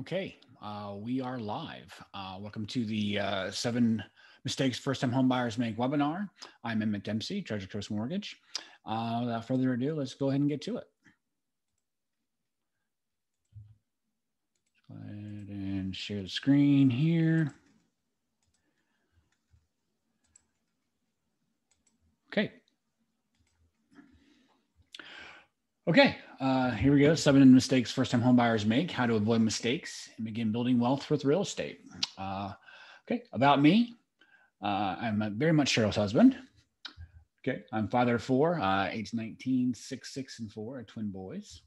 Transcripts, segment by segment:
Okay, uh, we are live. Uh, welcome to the uh, seven mistakes first time homebuyers make webinar. I'm Emmett Dempsey, Treasure Coast Mortgage. Uh, without further ado, let's go ahead and get to it. Go ahead and share the screen here. Okay. Okay, uh, here we go. Seven mistakes first time homebuyers make, how to avoid mistakes and begin building wealth with real estate. Uh, okay, about me. Uh, I'm very much Cheryl's husband. Okay, I'm father of four, uh, age 19, six, six, and four, twin boys.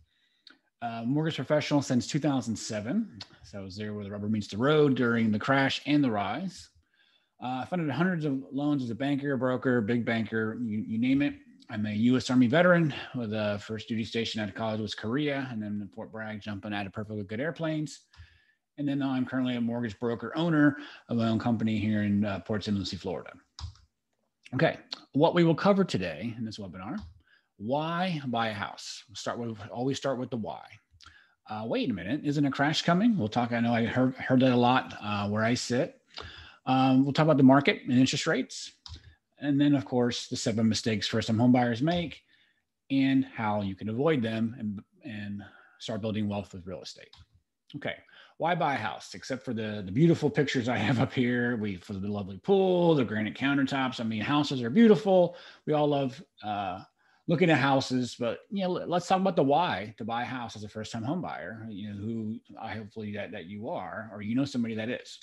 Uh, mortgage professional since 2007. So I was there where the rubber meets the road during the crash and the rise. Uh, I funded hundreds of loans as a banker, broker, big banker, you, you name it. I'm a U.S. Army veteran with a first duty station out of college was Korea, and then in Fort Bragg, jumping out of perfectly good airplanes. And then I'm currently a mortgage broker owner of my own company here in uh, Port St. Lucie, Florida. Okay, what we will cover today in this webinar: why buy a house. We'll start with always start with the why. Uh, wait a minute, isn't a crash coming? We'll talk. I know I heard heard that a lot uh, where I sit. Um, we'll talk about the market and interest rates. And then, of course, the seven mistakes first time homebuyers make and how you can avoid them and, and start building wealth with real estate. Okay, why buy a house except for the, the beautiful pictures I have up here? We for the lovely pool, the granite countertops. I mean, houses are beautiful. We all love uh, looking at houses, but you know, let's talk about the why to buy a house as a first time home buyer. You know, who I hopefully that that you are, or you know somebody that is.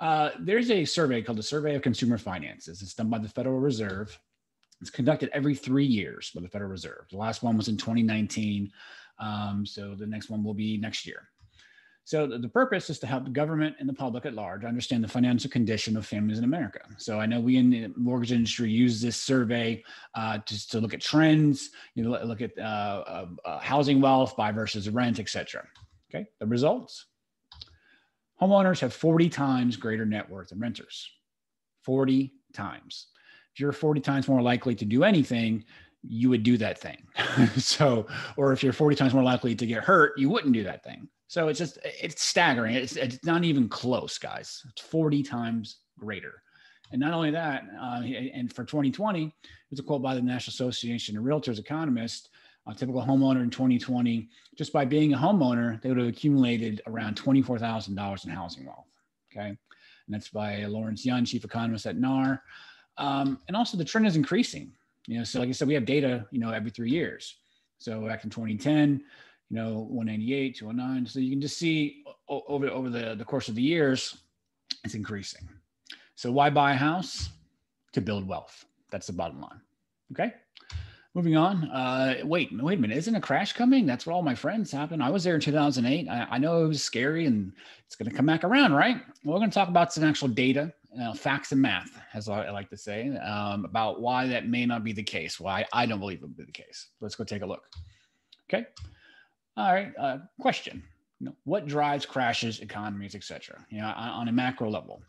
Uh, there's a survey called the Survey of Consumer Finances. It's done by the Federal Reserve. It's conducted every three years by the Federal Reserve. The last one was in 2019. Um, so the next one will be next year. So the, purpose is to help the government and the public at large understand the financial condition of families in America. So I know we in the mortgage industry use this survey uh, to, to look at trends, you know, look at uh, uh, housing wealth, buy versus rent, etc. Okay, the results Homeowners have 40 times greater net worth than renters. 40 times. If you're 40 times more likely to do anything, you would do that thing. so, or if you're 40 times more likely to get hurt, you wouldn't do that thing. So it's just, it's staggering. It's, it's not even close, guys. It's 40 times greater. And not only that, uh, and for 2020, it's a quote by the National Association of Realtors economist a typical homeowner in 2020, just by being a homeowner, they would have accumulated around $24,000 in housing wealth. Okay. And that's by Lawrence Yun, chief economist at NAR. Um, and also the trend is increasing. You know, so like I said, we have data, you know, every three years. So back in 2010, you know, 198, 209. So you can just see over, over the, the course of the years, it's increasing. So why buy a house? To build wealth. That's the bottom line. Okay. Moving on. Uh, wait, wait a minute. Isn't a crash coming? That's what all my friends happened. I was there in 2008. I, I know it was scary and it's going to come back around, right? Well, we're going to talk about some actual data, uh, facts and math, as I like to say, um, about why that may not be the case. Why I don't believe it will be the case. Let's go take a look. Okay. All right. Uh, question. You know, what drives crashes, economies, etc. You know, on, on a macro level,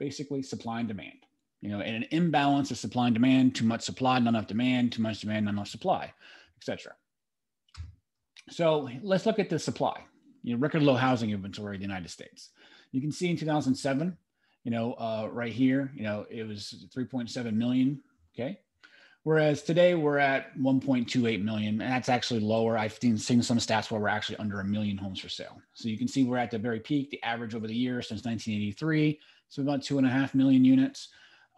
basically supply and demand you know, an imbalance of supply and demand, too much supply, not enough demand, too much demand, not enough supply, etc. So let's look at the supply. You know, record low housing inventory in the United States. You can see in 2007, you know, uh, right here, you know, it was 3.7 million. Okay. Whereas today we're at 1.28 million, and that's actually lower. I've seen, seen some stats where we're actually under a million homes for sale. So you can see we're at the very peak, the average over the year since 1983. So about two and a half million units.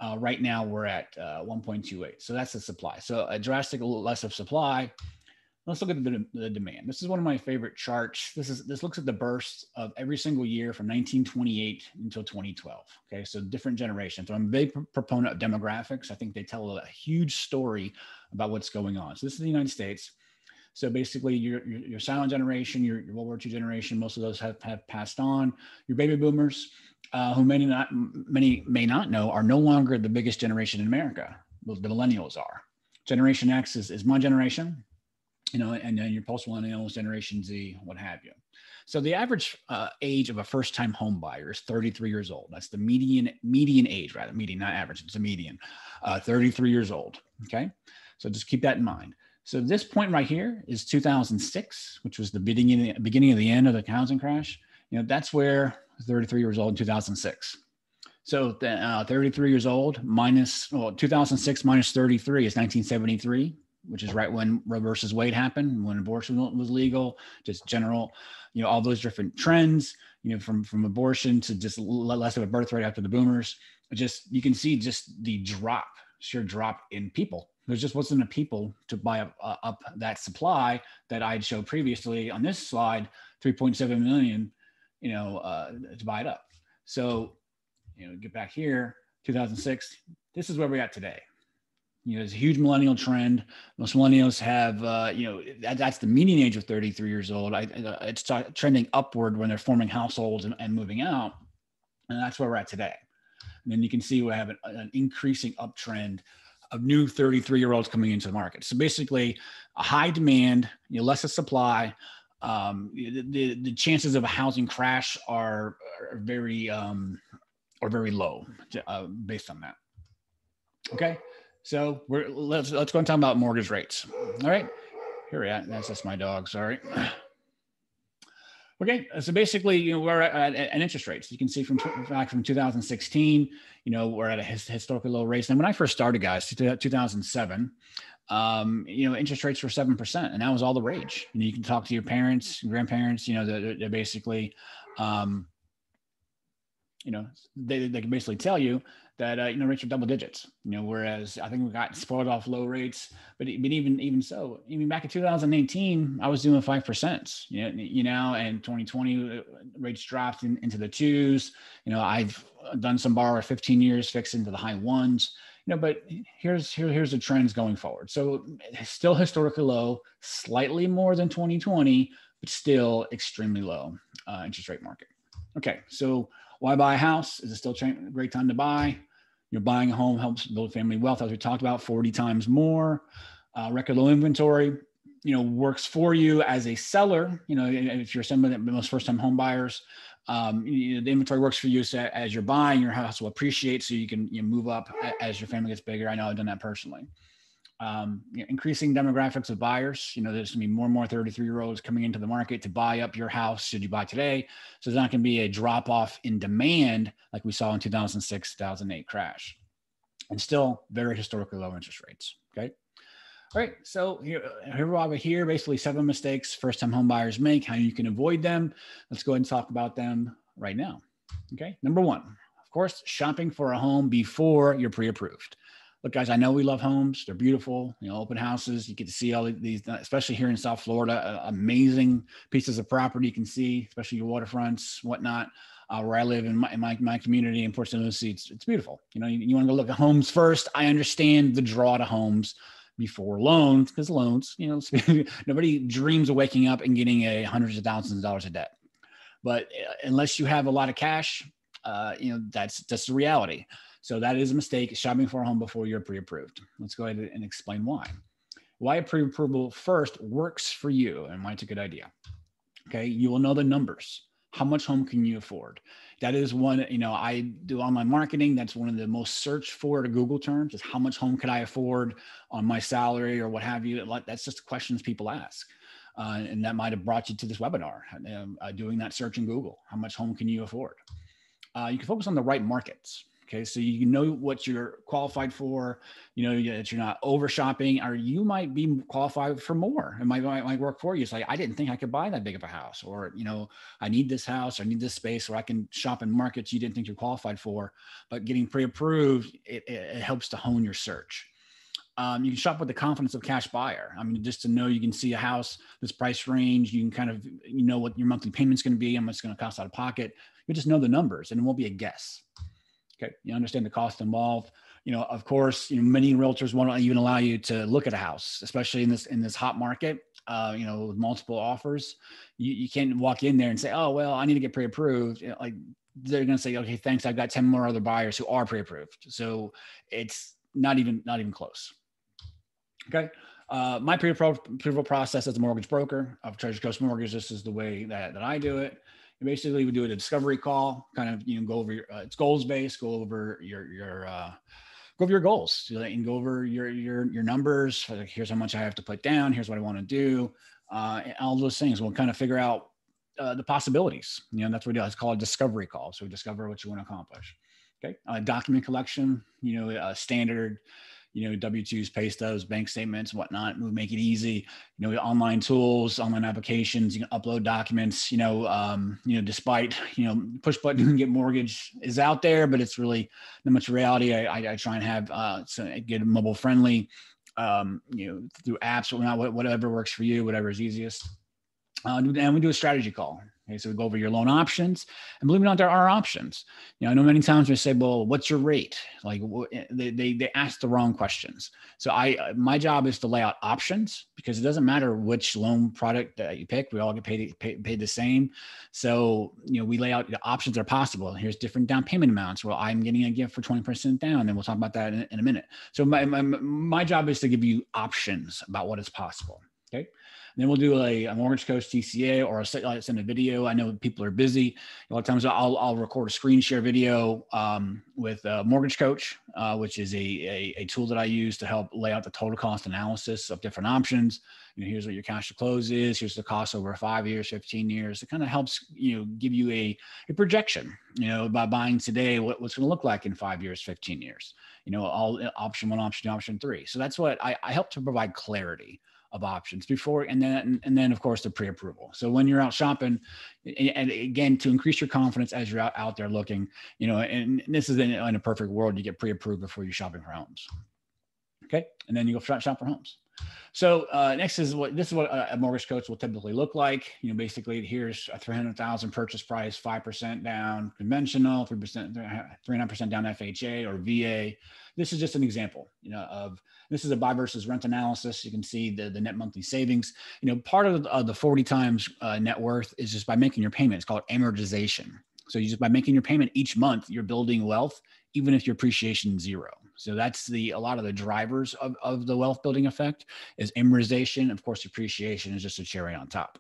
Uh, right now we're at uh, 1.28. So that's the supply. So a drastic less of supply. Let's look at the, the, demand. This is one of my favorite charts. This is this looks at the bursts of every single year from 1928 until 2012. Okay, so different generations. So I'm a big proponent of demographics. I think they tell a huge story about what's going on. So this is the United States. So basically, your, your, your silent generation, your, your World War II generation, most of those have, have passed on. Your baby boomers, uh, who many not many may not know are no longer the biggest generation in America. The millennials are. Generation X is, is my generation, you know, and then your post millennials, Generation Z, what have you. So the average uh, age of a first-time home buyer is 33 years old. That's the median median age, rather median, not average. It's a median. Uh, 33 years old. Okay, so just keep that in mind. So this point right here is 2006, which was the beginning, beginning of the end of the housing crash. You know, that's where 33 years old in 2006. So uh, 33 years old minus, well, 2006 minus 33 is 1973, which is right when Roe versus Wade happened, when abortion was legal, just general, you know, all those different trends, you know, from, from abortion to just less of a birth rate after the boomers. Just, you can see just the drop, sheer drop in people there just wasn't a people to buy up, uh, up that supply that I'd showed previously on this slide, 3.7 million, you know, uh, to buy it up. So, you know, get back here, 2006, this is where we're at today. You know, there's a huge millennial trend. Most millennials have, uh, you know, that, that's the median age of 33 years old. I, it's trending upward when they're forming households and, and moving out. And that's where we're at today. And then you can see we have an, an increasing uptrend of new 33 year olds coming into the market. So basically, a high demand, you know, supply. Um, the, the, the chances of a housing crash are, are very um, are very low uh, based on that. Okay, so we're let's let's go and talk about mortgage rates. All right, here we are. That's just my dog. Sorry. Okay, so basically, you know, we're at, at, interest rates. You can see from back from 2016, you know, we're at a his, historically low rates. And when I first started, guys, 2007, um, you know, interest rates were seven percent, and that was all the rage. And you can talk to your parents, grandparents. You know, they're, they're basically, um, you know, they they can basically tell you that uh, you know rates are double digits. You know, whereas I think we got spoiled off low rates, but but even even so, I mean, back in 2018, I was doing five percent. You know, you know, and 2020 uh, rates dropped in, into the twos. You know, I've done some borrow 15 years, fixed into the high ones. You know, but here's here, here's the trends going forward. So still historically low, slightly more than 2020, but still extremely low uh, interest rate market. Okay, so why buy a house? Is it still a great time to buy? You're buying a home helps build family wealth, as we talked about, 40 times more. Uh, record low inventory, you know, works for you as a seller. You know, if you're some of the most first-time home buyers, um, you know, the inventory works for you so as you're buying. Your house will appreciate, so you can you know, move up as your family gets bigger. I know I've done that personally um, you know, increasing demographics of buyers. You know, there's going to be more and more 33 year olds coming into the market to buy up your house. Should you buy today? So there's not going to be a drop off in demand like we saw in 2006, 2008 crash, and still very historically low interest rates. Okay. All right. So here, here we are here, basically seven mistakes first time home buyers make, how you can avoid them. Let's go ahead and talk about them right now. Okay. Number one, of course, shopping for a home before you're pre approved look, guys, I know we love homes. They're beautiful, you know, open houses. You get to see all these, especially here in South Florida, uh, amazing pieces of property you can see, especially your waterfronts, whatnot. Uh, where I live in my, in my, my community in Port St. Lucie, it's, it's beautiful. You know, you, you want to go look at homes first. I understand the draw to homes before loans because loans, you know, nobody dreams of waking up and getting a hundreds of thousands of dollars of debt. But uh, unless you have a lot of cash, uh, you know, that's that's the reality. So that is a mistake, shopping for a home before you're pre-approved. Let's go ahead and explain why. Why pre-approval first works for you and why it's a good idea. Okay, you will know the numbers. How much home can you afford? That is one, you know, I do online marketing. That's one of the most searched for Google terms is how much home could I afford on my salary or what have you. That's just questions people ask. Uh, and that might have brought you to this webinar, um, uh, doing that search in Google. How much home can you afford? Uh, you can focus on the right markets. Okay, so you know what you're qualified for. You know that you're not over shopping, or you might be qualified for more. It might, might, might work for you. It's like I didn't think I could buy that big of a house, or you know, I need this house, I need this space, where I can shop in markets you didn't think you're qualified for. But getting pre-approved, it, it, it helps to hone your search. Um, you can shop with the confidence of cash buyer. I mean, just to know you can see a house, this price range, you can kind of you know what your monthly payment's going to be, how much it's going to cost out of pocket. You just know the numbers, and it won't be a guess. Okay, you understand the cost involved. You know, of course, you know many realtors won't even allow you to look at a house, especially in this in this hot market. Uh, you know, with multiple offers, you, you can't walk in there and say, "Oh, well, I need to get pre-approved." You know, like they're going to say, "Okay, thanks. I've got ten more other buyers who are pre-approved." So it's not even not even close. Okay. Uh, my pre-approval process as a mortgage broker of Treasure Coast Mortgage, this is the way that, that I do it basically we do a discovery call, kind of you know go over your uh, it's goals based, go over your your uh, go over your goals and go over your your your numbers. Like, here's how much I have to put down. Here's what I want to do. Uh, all those things. We'll kind of figure out uh, the possibilities. You know, that's what we do. It's called a discovery call. So we discover what you want to accomplish. Okay. Uh, document collection. You know, uh, standard you know, W-2s, pay stubs, bank statements, whatnot. We make it easy. You know, online tools, online applications, you can upload documents, you know, um, you know, despite, you know, push button and get mortgage is out there, but it's really not much reality. I, I, I try and have, uh, so get mobile friendly, um, you know, through apps or not, whatever works for you, whatever is easiest. Uh, and we do a strategy call. Okay, so we go over your loan options, and believe it or not, there are options. You know, I know many times we say, "Well, what's your rate?" Like eh, they they, they ask the wrong questions. So I uh, my job is to lay out options because it doesn't matter which loan product that you pick, we all get paid paid, paid the same. So you know, we lay out the options are possible. Here's different down payment amounts. Well, I'm getting a gift for twenty percent down, and we'll talk about that in, in a minute. So my, my my job is to give you options about what is possible. Okay then we'll do a, a mortgage coach TCA or send a video. I know people are busy. A lot of times I'll, I'll record a screen share video um, with mortgage coach, uh, which is a, a, a, tool that I use to help lay out the total cost analysis of different options. You know, here's what your cash to close is. Here's the cost over five years, 15 years. It kind of helps, you know, give you a, a projection, you know, by buying today, what, what's going to look like in five years, 15 years, you know, all option one, option two, option three. So that's what I, I help to provide clarity of options before and then and then of course the pre-approval. So when you're out shopping and again to increase your confidence as you're out, out there looking you know and this is in, in a perfect world you get pre-approved before you're shopping for homes. Okay? And then you go shop, shop for homes so uh, next is what this is what a mortgage coach will typically look like. You know, basically here's a 300,000 purchase price, 5% down conventional, 3%, 3.5% down FHA or VA. This is just an example, you know, of this is a buy versus rent analysis. You can see the, the net monthly savings. You know, part of the, uh, the 40 times uh, net worth is just by making your payment. It's called amortization. So you just by making your payment each month, you're building wealth, even if your appreciation is zero. So that's the a lot of the drivers of, of the wealth building effect is amortization. Of course, appreciation is just a cherry on top.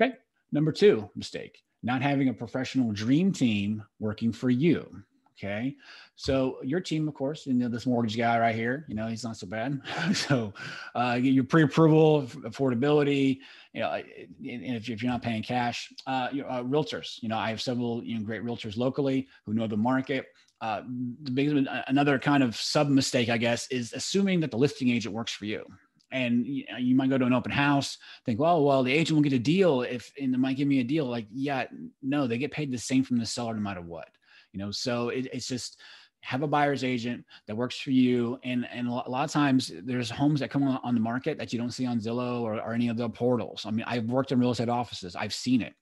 Okay. Number two mistake, not having a professional dream team working for you. Okay. So your team, of course, you know, this mortgage guy right here, you know, he's not so bad. so uh, your pre-approval, affordability, you know, if, if you're not paying cash, uh, you know, uh, realtors, you know, I have several, you know, great realtors locally who know the market. Uh, the big, another kind of sub mistake, I guess, is assuming that the listing agent works for you. And you, know, you, might go to an open house think well well the agent will get a deal if and they might give me a deal. Like yeah no they get paid the same from the seller no matter what you know? So it, it's just have a buyer's agent that works for you. And and a lot of times there's homes that come on, on the market that you don't see on zillow or, or any of the portals. I mean i've worked in real estate offices. I've seen it.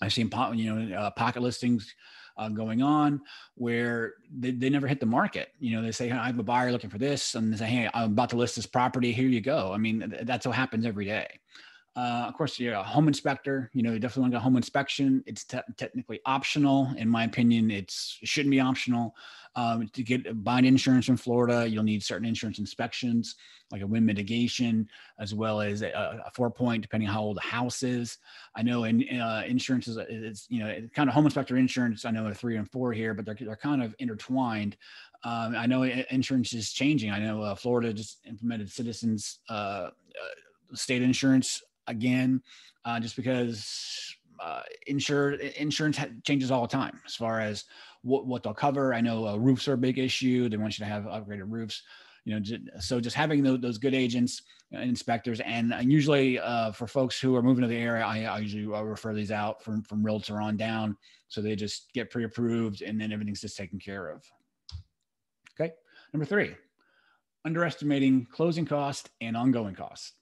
I've seen you know uh, pocket listings uh, going on where they, they never hit the market. You know, they say, I have a buyer looking for this, and they say, Hey, I'm about to list this property. Here you go. I mean, that's what happens every day. Uh, of course, you're a home inspector. You know, you definitely want a home inspection. It's te- technically optional, in my opinion. It's it shouldn't be optional. Um, to get bind insurance in Florida, you'll need certain insurance inspections, like a wind mitigation, as well as a, a four point, depending how old the house is. I know in uh, insurance is, is you know kind of home inspector insurance. I know a three and four here, but they're they're kind of intertwined. Um, I know insurance is changing. I know uh, Florida just implemented Citizens uh, uh state insurance again, uh, just because uh, insure, insurance changes all the time as far as what, what they'll cover. I know uh, roofs are a big issue. They want you to have upgraded roofs. You know, so just having those, those good agents, and uh, inspectors, and, and usually uh, for folks who are moving to the area, I, I usually uh, refer these out from from realtor on down, so they just get pre-approved, and then everything's just taken care of. Okay, number three, underestimating closing cost and ongoing costs.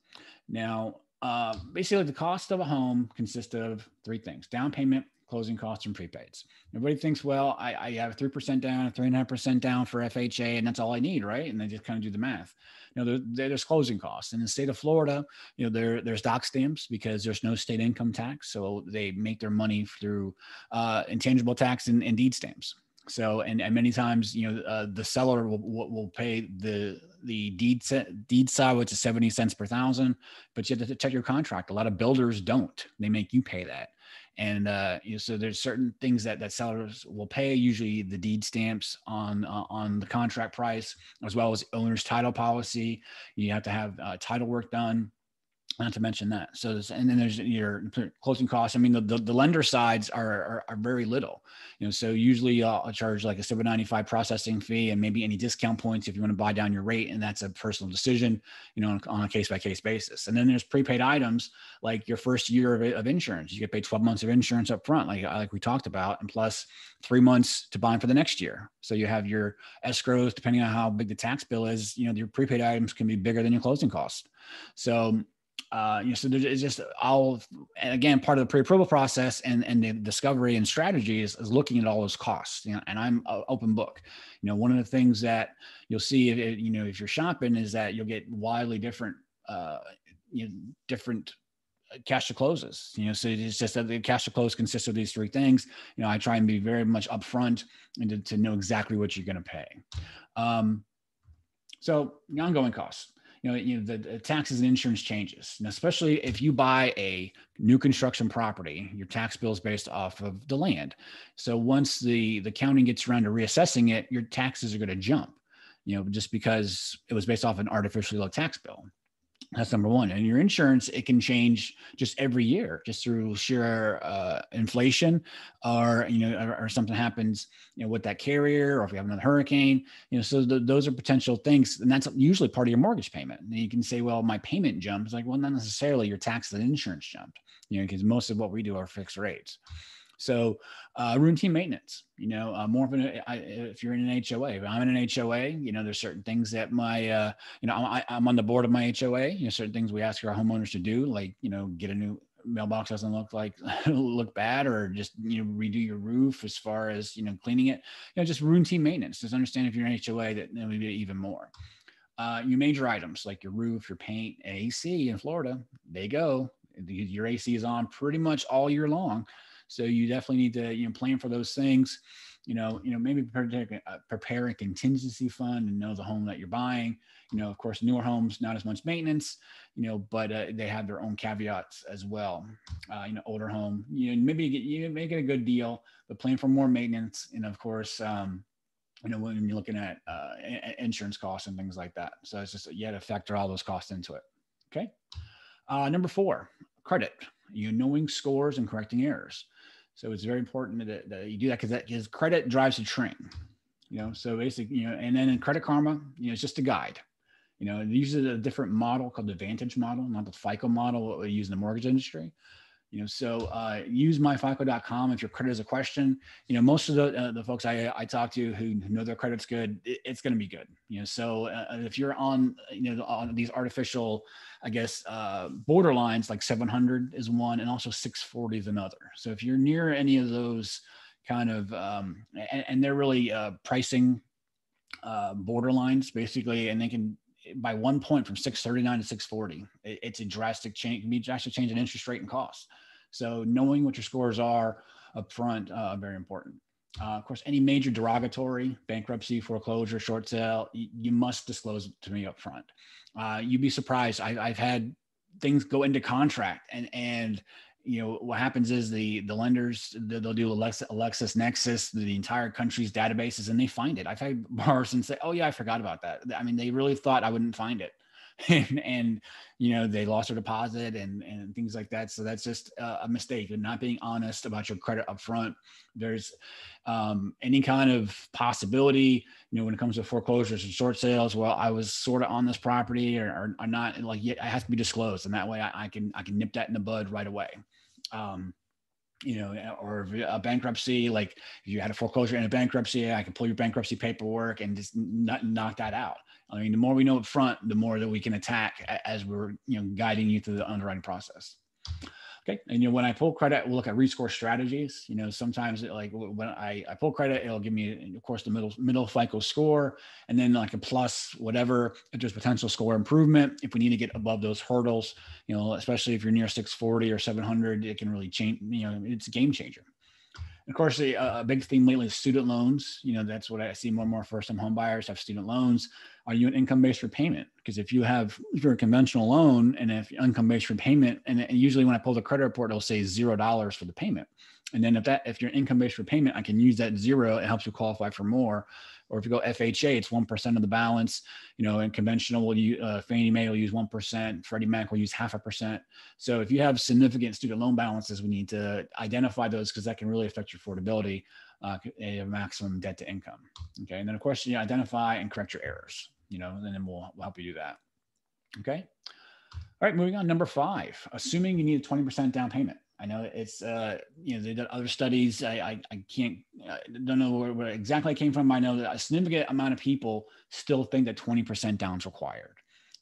Now, uh, basically, the cost of a home consists of three things down payment, closing costs, and prepaids. Everybody thinks, well, I, I have 3% down, 3.5% down for FHA, and that's all I need, right? And they just kind of do the math. You know, there, there's closing costs. And in the state of Florida, you know, there, there's doc stamps because there's no state income tax. So they make their money through uh, intangible tax and, and deed stamps. So, and, and many times, you know, uh, the seller will, will pay the the deed deed side, which is seventy cents per thousand, but you have to check your contract. A lot of builders don't; they make you pay that. And uh, you know, so there's certain things that that sellers will pay. Usually, the deed stamps on uh, on the contract price, as well as owner's title policy. You have to have uh, title work done not to mention that. So, and then there's your closing costs. I mean, the, the, the lender sides are, are, are, very little, you know, so usually uh, I'll charge like a 795 processing fee and maybe any discount points if you want to buy down your rate. And that's a personal decision, you know, on, on a case by case basis. And then there's prepaid items like your first year of, of insurance. You get paid 12 months of insurance up front, like, like we talked about, and plus three months to buy for the next year. So you have your escrows, depending on how big the tax bill is, you know, your prepaid items can be bigger than your closing costs. So uh, you know, so there's just all, and again, part of the pre-approval process and and the discovery and strategy is, is looking at all those costs. You know, and I'm open book. You know, one of the things that you'll see, if, you know, if you're shopping, is that you'll get wildly different, uh, you know, different uh, cash to closes. You know, so it's just that the cash to close consists of these three things. You know, I try and be very much upfront and to, to know exactly what you're going to pay. Um, so the ongoing costs you know, you know the, taxes and insurance changes, and especially if you buy a new construction property, your tax bill is based off of the land. So once the the county gets around to reassessing it, your taxes are going to jump. You know, just because it was based off an artificially low tax bill. That's number one. And your insurance, it can change just every year, just through sheer uh, inflation, or you know, or, or, something happens, you know, with that carrier, or if we have another hurricane, you know. So the, those are potential things, and that's usually part of your mortgage payment. And you can say, well, my payment jumps. Like, well, not necessarily. Your tax and insurance jumped, you know, because most of what we do are fixed rates. So uh, routine maintenance, you know, uh, more of an, I, if you're in an HOA, if I'm in an HOA, you know, there's certain things that my, uh, you know, I, I'm on the board of my HOA, you know, certain things we ask our homeowners to do, like, you know, get a new mailbox doesn't look like look bad or just you know redo your roof as far as you know cleaning it. You know just routine maintenance. Just understand if you're an hoa that it would be even more. Uh, your major items like your roof your paint ac in florida they go. Your ac is on pretty much all year long so you definitely need to you know plan for those things. You know, you know maybe prepare, uh, prepare a contingency fund and know the home that you're buying. You know, of course, newer homes not as much maintenance. You know, but uh, they have their own caveats as well. Uh, you know, older home, you know, maybe you, get, you make it a good deal, but plan for more maintenance. And of course, um, you know, when you're looking at uh, insurance costs and things like that. So it's just you have to factor all those costs into it. Okay. Uh, number four, credit. You knowing scores and correcting errors. So it's very important that, that you do that because that because credit drives the train. You know, so basically, you know, and then in Credit Karma, you know, it's just a guide. You know, it uses a different model called the Vantage model, not the FICO model, what we use in the mortgage industry you know so uh, use myfico.com if your credit is a question. You know most of the, uh, the folks I, I talk to who know their credit's good it, it's going to be good you know so uh, if you're on you know on these artificial i guess uh, borderlines like 700 is one and also 640 is another. So if you're near any of those kind of um, and, and, they're really uh, pricing uh, borderlines basically and they can by one point from 639 to 640 it, it's a drastic change it can be drastic change in interest rate and cost so knowing what your scores are up front, uh, very important. Uh, of course, any major derogatory, bankruptcy, foreclosure, short sale, you, you must disclose it to me up front. Uh, you'd be surprised. I, have had things go into contract and, and, you know, what happens is the, the lenders, they'll do Alexa, Alexis Nexis, the entire country's databases, and they find it. I've had borrowers and say, oh yeah, I forgot about that. I mean, they really thought I wouldn't find it. and, and you know they lost their deposit and and things like that so that's just a mistake and not being honest about your credit up front there's um, any kind of possibility you know when it comes to foreclosures and short sales well i was sort of on this property or, or, or not like yet i have to be disclosed and that way I, I, can i can nip that in the bud right away um, you know, or a bankruptcy, like if you had a foreclosure and a bankruptcy, I can pull your bankruptcy paperwork and just knock that out. I mean, the more we know up front, the more that we can attack as we're, you know, guiding you through the underwriting process. Okay. And you know, when I pull credit, we'll look at rescore strategies. You know, sometimes it, like when I, I pull credit, it'll give me, of course, the middle middle FICO score, and then like a plus whatever if there's potential score improvement. If we need to get above those hurdles, you know, especially if you're near 640 or 700, it can really change. You know, it's a game changer. Of course, a, a, big theme lately is student loans. You know, that's what I see more and more first-time home buyers have student loans. Are you an income-based repayment? Because if you have, if you're a conventional loan and if income-based repayment, and, and usually when I pull the credit report, it'll say zero dollars for the payment. And then if that, if you're income-based repayment, I can use that zero. It helps you qualify for more or if you go FHA, it's 1% of the balance, you know, and conventional will use, uh, Fannie Mae will use 1%, Freddie Mac will use half a percent. So if you have significant student loan balances, we need to identify those because that can really affect your affordability, uh, a maximum debt to income. Okay. And then of course, you identify and correct your errors, you know, and then we'll, we'll help you do that. Okay. All right, moving on. Number five, assuming you need a 20% down payment. I know it's uh, you know they did other studies. I I, I can't I don't know where, where, exactly it came from. I know that a significant amount of people still think that 20% down is required.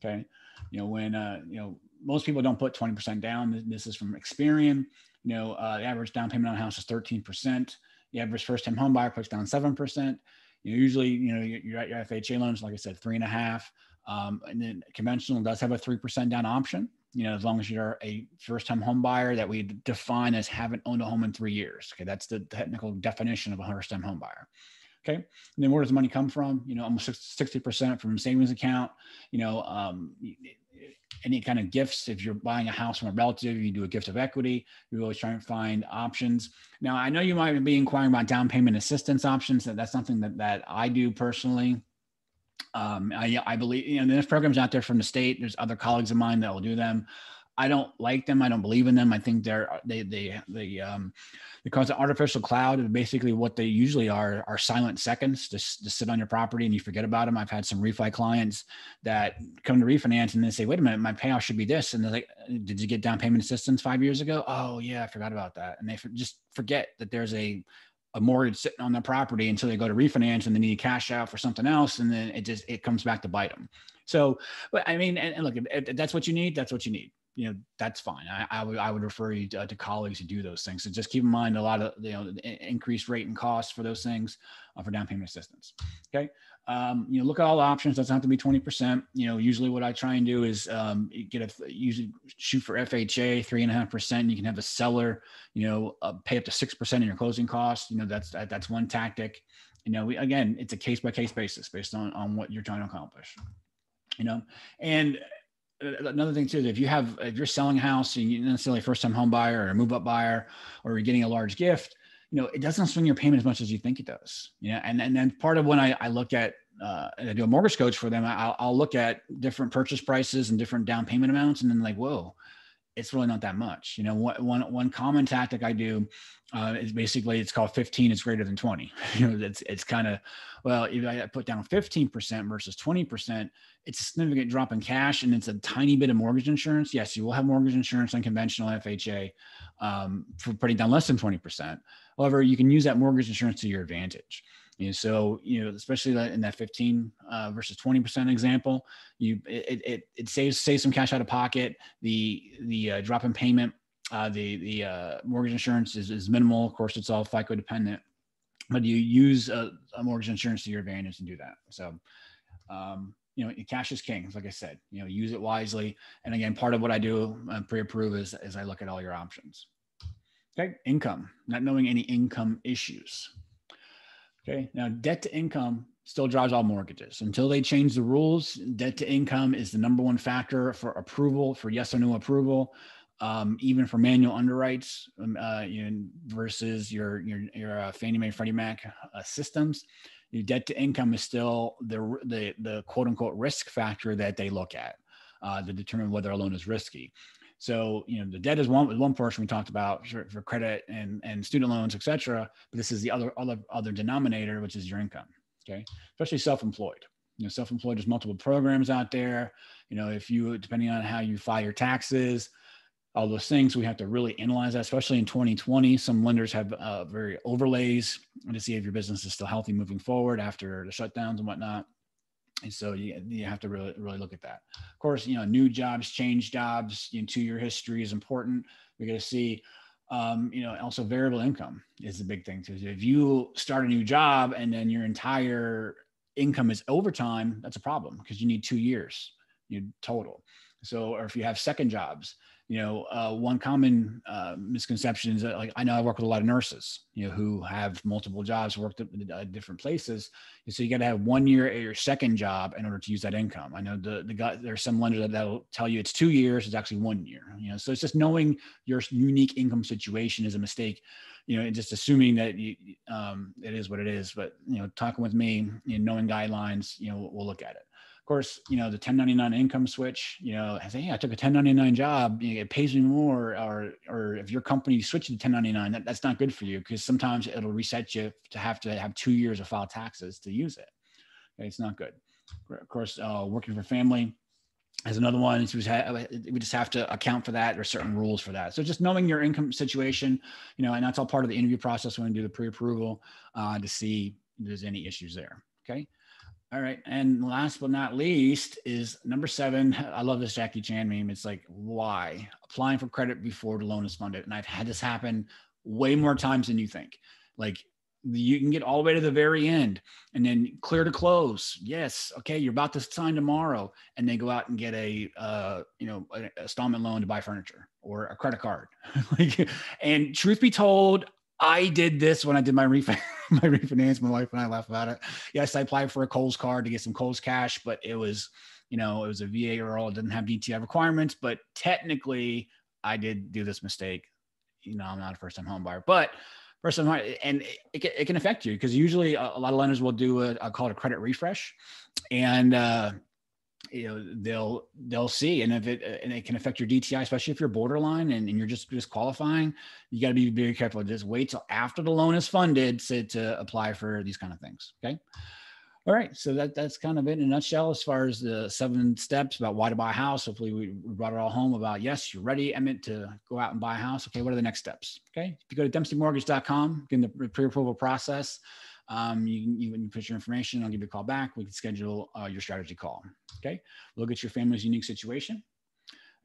Okay, you know when uh, you know most people don't put 20% down. This is from Experian. You know uh, the average down payment on a house is 13%. The average first-time home buyer puts down seven percent. You know, usually you know you're at your FHA loans, like I said, three and a half. Um, and then conventional does have a three percent down option you know, as long as you're a first time home buyer that we define as haven't owned a home in three years. Okay. That's the technical definition of a first time home buyer. Okay. And then where does the money come from? You know, almost 60% from savings account, you know, um, any kind of gifts. If you're buying a house from a relative, you do a gift of equity. You always try and find options. Now, I know you might be inquiring about down payment assistance options. That That's something that, that I do personally. Um, I, I believe, you know, there's programs out there from the state. There's other colleagues of mine that will do them. I don't like them. I don't believe in them. I think they're they they they um they cause an artificial cloud. Basically, what they usually are are silent seconds to, to sit on your property and you forget about them. I've had some refi clients that come to refinance and they say, "Wait a minute, my payoff should be this," and they're like, "Did you get down payment assistance five years ago?" Oh yeah, I forgot about that, and they just forget that there's a a mortgage sitting on their property until they go to refinance and they need cash out for something else and then it just it comes back to bite them so but i mean and, and look if that's what you need that's what you need you know that's fine I, I would i would refer you to, to, colleagues who do those things so just keep in mind a lot of you know increased rate and cost for those things uh, for down payment assistance okay um, you know, look at all the options. Doesn't have to be 20%. You know, usually what I try and do is um, get a, usually shoot for FHA, three and a half percent. You can have a seller, you know, uh, pay up to 6% in your closing costs. You know, that's, that, that's one tactic. You know, we, again, it's a case by case basis based on, on what you're trying to accomplish, you know, and uh, another thing too, if you have, if you're selling a house and you're necessarily a first time home buyer or a move up buyer, or you're getting a large gift, you know, it doesn't swing your payment as much as you think it does. You know, and and then part of when I, I look at uh, and I do a mortgage coach for them, I'll, I'll look at different purchase prices and different down payment amounts, and then like, whoa, it's really not that much. You know, one, one, one common tactic I do uh, is basically it's called 15 is greater than 20. You know, it's, it's kind of, well, if I put down 15% versus 20%, it's a significant drop in cash and it's a tiny bit of mortgage insurance. Yes, you will have mortgage insurance on conventional FHA um, for putting down less than 20%. However, you can use that mortgage insurance to your advantage. You know, so you know, especially that in that 15 uh, versus 20 percent example, you it, it it saves saves some cash out of pocket. The the uh, drop in payment, uh, the the uh, mortgage insurance is, is minimal. Of course, it's all FICO dependent, but you use a, a mortgage insurance to your advantage and do that. So. Um, you know, cash is king. Like I said, you know, use it wisely. And again, part of what I do uh, pre-approve is, is I look at all your options. Okay, income, not knowing any income issues. Okay. Now, debt to income still drives all mortgages. Until they change the rules, debt to income is the number one factor for approval, for yes or no approval, um, even for manual underwrites um, uh, you know, versus your your your uh, Fannie Mae, Freddie Mac uh, systems. Your debt to income is still the the the quote unquote risk factor that they look at uh, to determine whether a loan is risky. So, you know, the debt is one one portion we talked about for, for credit and, and student loans, et cetera. But this is the other, other, other denominator, which is your income. Okay. Especially self-employed. You know, self-employed, there's multiple programs out there. You know, if you, depending on how you file your taxes, all those things, we have to really analyze that, especially in 2020. Some lenders have uh, very overlays to see if your business is still healthy moving forward after the shutdowns and whatnot. And so you, you have to really, really look at that. Of course, you know, new jobs, change jobs, you know, two year history is important. We got to see, um, you know, also variable income is a big thing too. If you start a new job and then your entire income is overtime, that's a problem because you need two years you total. So, or if you have second jobs, you know, uh, one common uh, misconception is that, like, I know I work with a lot of nurses, you know, who have multiple jobs, worked at uh, different places. And so you got to have one year at your second job in order to use that income. I know the the guy there's some lenders that that'll tell you it's two years, it's actually one year. You know, so it's just knowing your unique income situation is a mistake. You know, and just assuming that you, um, it is what it is. But you know, talking with me, you know, knowing guidelines, you know, we'll look at it course, you know, the 1099 income switch, you know, I say, hey, I took a 1099 job, you know, it pays me more. Or, or if your company switches to 1099, that, that's not good for you because sometimes it'll reset you to have to have two years of file taxes to use it. Okay, it's not good. Of course, uh, working for family is another one. We just have to account for that. There's certain rules for that. So just knowing your income situation, you know, and that's all part of the interview process when we do the pre-approval uh, to see if there's any issues there. Okay. All right. And last but not least is number seven. I love this Jackie Chan meme. It's like, why? Applying for credit before the loan is funded. And I've had this happen way more times than you think. Like you can get all the way to the very end and then clear to close. Yes. Okay. You're about to sign tomorrow and then go out and get a, uh, you know, an installment loan to buy furniture or a credit card. like, and truth be told, I did this when I did my refinance. my refinance. My wife and I laugh about it. Yes, I applied for a Kohl's card to get some Kohl's cash, but it was, you know, it was a VA or It didn't have DTI requirements. But technically, I did do this mistake. You know, I'm not a first time home buyer, but first time and it, it, can affect you because usually a, a, lot of lenders will do a, call it a credit refresh, and uh, you know they'll they'll see. And if it and it can affect your dti especially if you're borderline and, and you're just just qualifying you got to be very careful. Just wait till after the loan is funded to, to apply for these kind of things okay? All right so that that's kind of it in a nutshell as far as the seven steps about why to buy a house. Hopefully we, brought it all home about yes you're ready emmett to go out and buy a house. Okay what are the next steps? Okay if you go to dempseymortgage.com get the pre-approval process um, you, you put your information. I'll give you a call back. We can schedule uh, your strategy call. Okay. Look at your family's unique situation.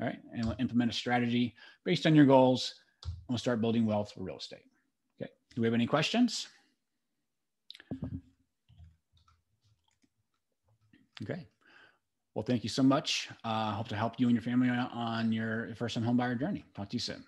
All right. And we'll implement a strategy based on your goals. And we'll start building wealth for real estate. Okay. Do we have any questions? Okay. Well, thank you so much. I uh, hope to help you and your family on your first time home buyer journey. Talk to you soon.